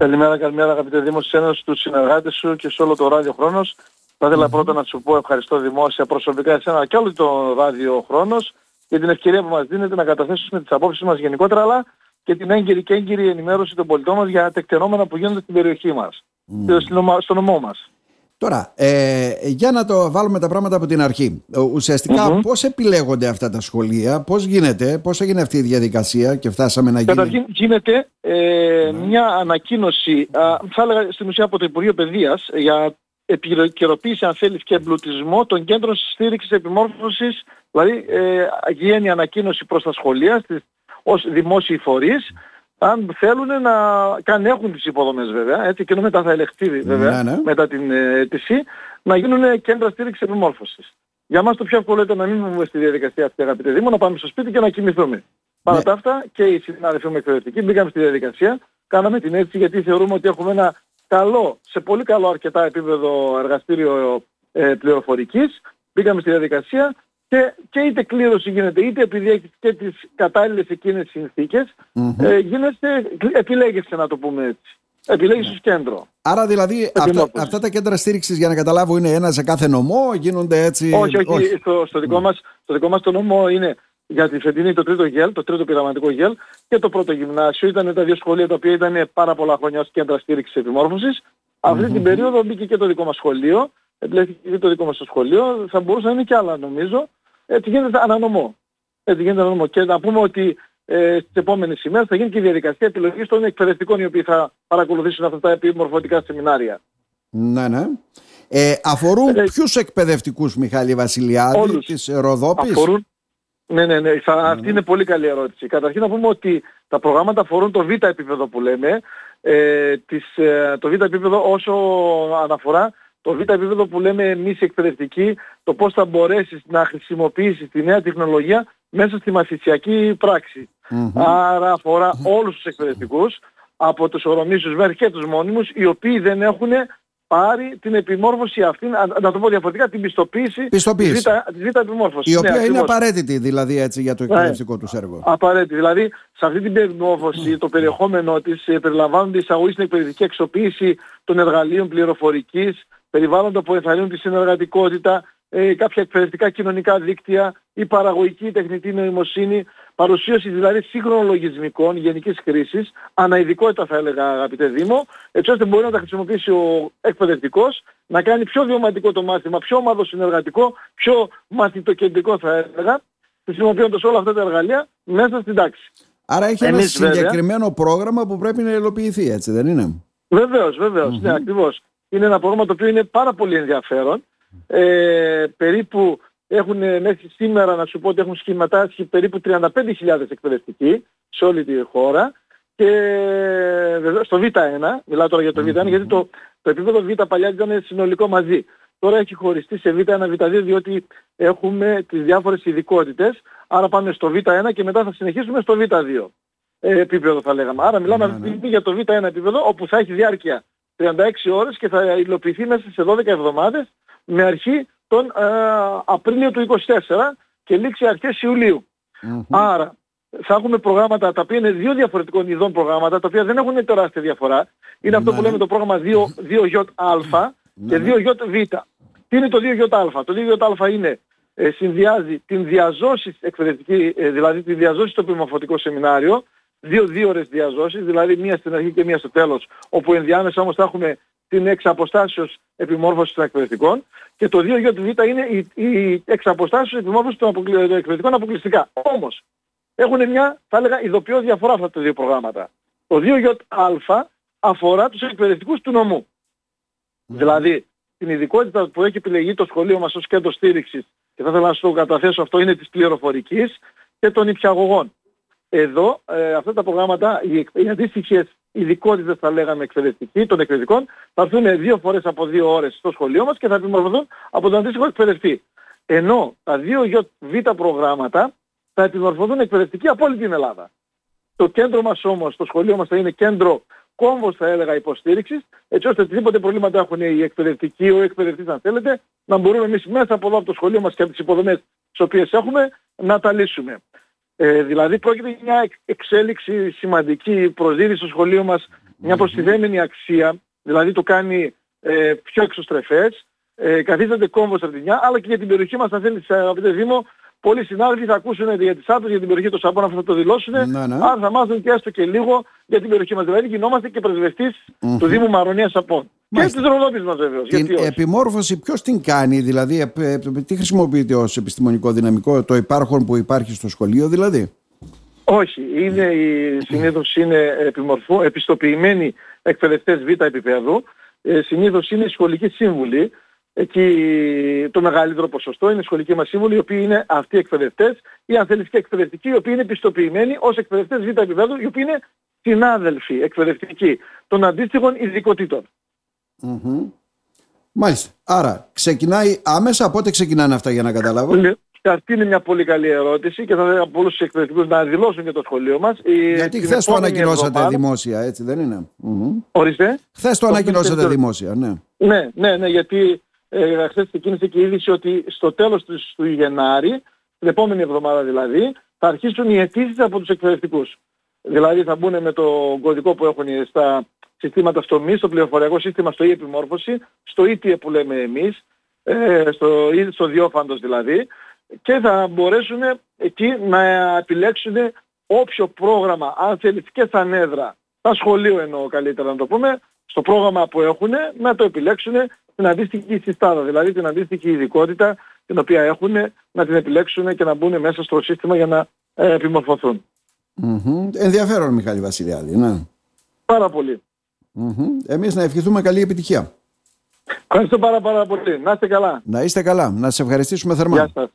Καλημέρα, καλημέρα αγαπητέ Δήμος, σε ένας τους συνεργάτες σου και σε όλο το ράδιο χρόνος. Θα ήθελα πρώτα να σου πω ευχαριστώ δημόσια προσωπικά εσένα και όλο το ράδιο χρόνος για την ευκαιρία που μας δίνετε να καταθέσουμε τις απόψεις μας γενικότερα αλλά και την έγκυρη και έγκυρη ενημέρωση των πολιτών μας για τεκτενόμενα που γίνονται στην περιοχή μας, mm. στο νομό μας. Τώρα, ε, για να το βάλουμε τα πράγματα από την αρχή. Ουσιαστικά mm-hmm. πώς επιλέγονται αυτά τα σχολεία, πώς γίνεται, πώς έγινε αυτή η διαδικασία και φτάσαμε να γίνει; Καταρχήν γίνεται ε, μια ανακοίνωση, α, θα έλεγα στην ουσία από το Υπουργείο Παιδείας, για επικαιροποίηση αν θέλεις και εμπλουτισμό των κέντρων στήριξης επιμόρφωσης, δηλαδή ε, γίνει ανακοίνωση προς τα σχολεία, στις, ως δημόσιοι φορείς, αν θέλουν να καν έχουν τις υποδομές βέβαια, έτσι και μετά θα ελεγχθεί βέβαια, ναι, ναι. μετά την ε, αίτηση, να γίνουν κέντρα στήριξης επιμόρφωσης. Για μας το πιο εύκολο ήταν να μην μπούμε στη διαδικασία αυτή αγαπητέ Δήμο, να πάμε στο σπίτι και να κοιμηθούμε. Ναι. Παρά τα αυτά και οι συνάδελφοι μου εκπαιδευτικοί μπήκαμε στη διαδικασία, κάναμε την αίτηση γιατί θεωρούμε ότι έχουμε ένα καλό, σε πολύ καλό αρκετά επίπεδο εργαστήριο ε, πληροφορικής, μπήκαμε στη διαδικασία και, και είτε κλήρωση γίνεται, είτε επειδή έχεις και τις κατάλληλες εκείνες συνθήκες, mm-hmm. ε, γίνεσαι, επιλέγεσαι να το πούμε έτσι. Επιλέγεις yeah. κέντρο. Άρα δηλαδή αυτά, αυτά, τα κέντρα στήριξης για να καταλάβω είναι ένα σε κάθε νομό, γίνονται έτσι... Όχι, όχι, όχι. Στο, στο, δικό μας, στο δικό μας το νομό είναι για τη φετινή το τρίτο γέλ, το τρίτο πειραματικό γέλ και το πρώτο γυμνάσιο. Ήταν τα δύο σχολεία τα οποία ήταν πάρα πολλά χρόνια ως κέντρα στήριξης επιμόρφωσης. Αυτή mm-hmm. την περίοδο μπήκε και το δικό μας σχολείο, επιλέχθηκε και το δικό μας το σχολείο, θα μπορούσαν να είναι και άλλα νομίζω έτσι γίνεται ανανομό. Έτσι γίνεται ανανομό. Και να πούμε ότι ε, στις επόμενες ημέρες θα γίνει και η διαδικασία επιλογής των εκπαιδευτικών οι οποίοι θα παρακολουθήσουν αυτά τα επιμορφωτικά σεμινάρια. Ναι, ναι. Ε, αφορούν ε, ποιους εκπαιδευτικούς Μιχάλη Βασιλιάδη όλους. της Ροδόπης; Αφορούν, ναι, ναι, ναι. Θα, Αυτή είναι πολύ καλή ερώτηση. Καταρχήν να πούμε ότι τα προγράμματα αφορούν το β' επίπεδο που λέμε. Ε, της, ε, το β' επίπεδο όσο αναφορά το β' επίπεδο που λέμε εμείς εκπαιδευτικοί, το πώς θα μπορέσεις να χρησιμοποιήσεις τη νέα τεχνολογία μέσα στη μαθησιακή Άρα αφορά όλους τους εκπαιδευτικούς, από τους ορομήσους μέχρι και τους μόνιμους, οι οποίοι δεν έχουν πάρει την επιμόρφωση αυτή, να το πω διαφορετικά, την πιστοποίηση, πιστοποίηση. της, β, της β επιμόρφωσης. Η οποία ναι, είναι απαραίτητη δηλαδή έτσι για το ναι. εκπαιδευτικό του έργο. Απαραίτητη. Δηλαδή σε αυτή την επιμόρφωση το περιεχόμενό της ε, περιλαμβάνονται εισαγωγή στην εκπαιδευτική εξοποίηση των εργαλείων πληροφορικής, περιβάλλοντα που ενθαρρύνουν τη συνεργατικότητα, ε, κάποια εκπαιδευτικά κοινωνικά δίκτυα, η παραγωγική τεχνητή νοημοσύνη, παρουσίαση δηλαδή σύγχρονων λογισμικών γενικής χρήσης, αναειδικότητα θα έλεγα αγαπητέ Δήμο, έτσι ώστε μπορεί να τα χρησιμοποιήσει ο εκπαιδευτικός, να κάνει πιο βιωματικό το μάθημα, πιο ομάδο συνεργατικό, πιο μαθητοκεντρικό θα έλεγα, χρησιμοποιώντας όλα αυτά τα εργαλεία μέσα στην τάξη. Άρα έχει Εμείς, ένα συγκεκριμένο βέβαια, πρόγραμμα που πρέπει να υλοποιηθεί, έτσι δεν είναι; Βεβαίως, βεβαίως, ναι, ακριβώς είναι ένα πρόγραμμα το οποίο είναι πάρα πολύ ενδιαφέρον. Ε, περίπου έχουν μέχρι σήμερα να σου πω ότι έχουν σχηματάσει περίπου 35.000 εκπαιδευτικοί σε όλη τη χώρα και βεβαίως στο Β1, μιλάω τώρα για το Β1 γιατί το, το επίπεδο Β παλιά ήταν συνολικό μαζί. Τώρα έχει χωριστεί σε Β1, Β2 διότι έχουμε τις διάφορες ειδικότητες. Άρα πάμε στο Β1 και μετά θα συνεχίσουμε στο Β2 ε, επίπεδο θα λέγαμε. Άρα μιλάμε ναι, ναι. για το Β1 επίπεδο όπου θα έχει διάρκεια 36 ώρες και θα υλοποιηθεί μέσα σε 12 εβδομάδες με αρχή τον ε, Απρίλιο του 24 και λήξει αρχές Άρα θα έχουμε προγράμματα τα οποία είναι δύο διαφορετικών ειδών προγράμματα τα οποία δεν έχουν τεράστια διαφορά. Είναι αυτό που λέμε το πρόγραμμα 2, 2J και 2JV. Τι είναι το 2J? Το 2J είναι ε, συνδυάζει την διαζώση εκπαιδευτική, ε, δηλαδή τη διαζώση στο πλημοφωτικό σεμινάριο δύο δύο ώρες διαζώσεις, δηλαδή μία στην αρχή και μία στο τέλος, όπου ενδιάμεσα όμως θα έχουμε την εξ αποστάσεως επιμόρφωση των εκπαιδευτικών και το 2Β είναι η, η εξ αποστάσεως επιμόρφωση των, εκπαιδευτικών αποκλειστικά. Όμως, έχουν μια, θα έλεγα, ειδοποιώ διαφορά αυτά τα δύο προγράμματα. Το 2J αφορά τους εκπαιδευτικούς του νομού. Δηλαδή, την ειδικότητα που έχει επιλεγεί το σχολείο μας ως κέντρο στήριξης και θα ήθελα να σου το καταθέσω αυτό είναι της πληροφορικής και των υπηαγωγών. Εδώ ε, αυτά τα προγράμματα, οι, οι αντίστοιχες ειδικότητες θα λέγαμε εκπαιδευτικοί των εκπαιδευτικών, θα έρθουν δύο φορές από δύο ώρες στο σχολείο μας και θα επιμορφωθούν από τον αντίστοιχο εκπαιδευτή. Ενώ τα δύο β προγράμματα θα επιμορφωθούν εκπαιδευτικοί από όλη την Ελλάδα. Το κέντρο μας όμως, το σχολείο μας θα είναι κέντρο κόμβος θα έλεγα υποστήριξης, έτσι ώστε οτιδήποτε προβλήματα έχουν οι εκπαιδευτικοί, ο εκπαιδευτής αν θέλετε, να μπορούμε εμείς μέσα από εδώ από το σχολείο μας και από τις υποδομές τις οποίες έχουμε να τα λύσουμε. Ε, δηλαδή πρόκειται για μια εξέλιξη σημαντική προσδίδει στο σχολείο μας μια προστιθέμενη αξία, δηλαδή το κάνει ε, πιο εξωστρεφές, ε, καθίσταται κόμβος από τη μια, αλλά και για την περιοχή μας, αν θέλεις αγαπητέ Δήμο, πολλοί συνάδελφοι θα ακούσουν για τις άπτες, για την περιοχή των Σαμπών, θα το δηλώσουν, Ναι, ναι. αν θα μάθουν και έστω και λίγο για την περιοχή μας. Δηλαδή γινόμαστε και πρεσβευτής του Δήμου Μαρονίας Σαπών. Και Μάλιστα. της Ροδόπης μας βέβαιως. Την γιατί όχι. επιμόρφωση ποιος την κάνει, δηλαδή ε, ε, τι χρησιμοποιείται ως επιστημονικό δυναμικό, το υπάρχον που υπάρχει στο σχολείο δηλαδή; Όχι, είναι, η, συνήθως είναι επιμορφώ, επιστοποιημένοι εκπαιδευτές β' επίπεδου. Ε, συνήθως είναι οι σχολικοί σύμβουλοι. Εκεί το μεγαλύτερο ποσοστό είναι οι σχολικοί μας σύμβουλοι, οι οποίοι είναι αυτοί οι εκπαιδευτές ή αν θέλεις και εκπαιδευτικοί, οι οποίοι είναι επιστοποιημένοι ως εκπαιδευτές β' επίπεδου, οι οποίοι είναι συνάδελφοι εκπαιδευτικοί των αντίστοιχων ειδικοτήτων. Μμμ. Μάλιστα. Άρα ξεκινάει άμεσα, πότε ξεκινάνε αυτά για να καταλάβω. Ναι, Αυτή είναι μια πολύ καλή ερώτηση και θα ήθελα από όλους τους εκπαιδευτικούς να δηλώσουν και το σχολείο μας. Η- Γιατί την χθες το επόμενη ανακοινώσατε εβδομάδα- δημόσια, έτσι δεν είναι; Ορίστε. Χθες το ανακοινώσατε δεύτερο. δημόσια, ναι. Ναι, ναι, ναι, γιατί ε, χθες ξεκίνησε και η είδηση ότι στο τέλος του, του Γενάρη, την επόμενη εβδομάδα δηλαδή, θα αρχίσουν οι αιτήσεις από τους εκπαιδευτικούς. Δηλαδή θα μπουν με το κωδικό που έχουν στα συστήματα στο ΜΗ, στο πληροφοριακό σύστημα, στο e-επιμόρφωση, στο ETA που λέμε εμείς, ε, στο, ή στο διόφαντος δηλαδή, και θα μπορέσουν εκεί να επιλέξουν όποιο πρόγραμμα, αν θέλεις και στα νέδρα, στα σχολείο εννοώ καλύτερα να το πούμε, στο πρόγραμμα που έχουν, να το επιλέξουν την αντίστοιχη συστάδα, δηλαδή την αντίστοιχη ειδικότητα την οποία έχουν, να την επιλέξουν και να μπουν μέσα στο σύστημα για να ε, επιμορφωθούν. Μμμ. Ενδιαφέρον, Μιχάλη Βασιλιάδη. Ναι. Πάρα πολύ. Μμμ. Εμείς να ευχηθούμε καλή επιτυχία. Ευχαριστώ πάρα πάρα πολύ. Να είστε καλά. Να είστε καλά. Να σε ευχαριστήσουμε θερμά. Γεια σας.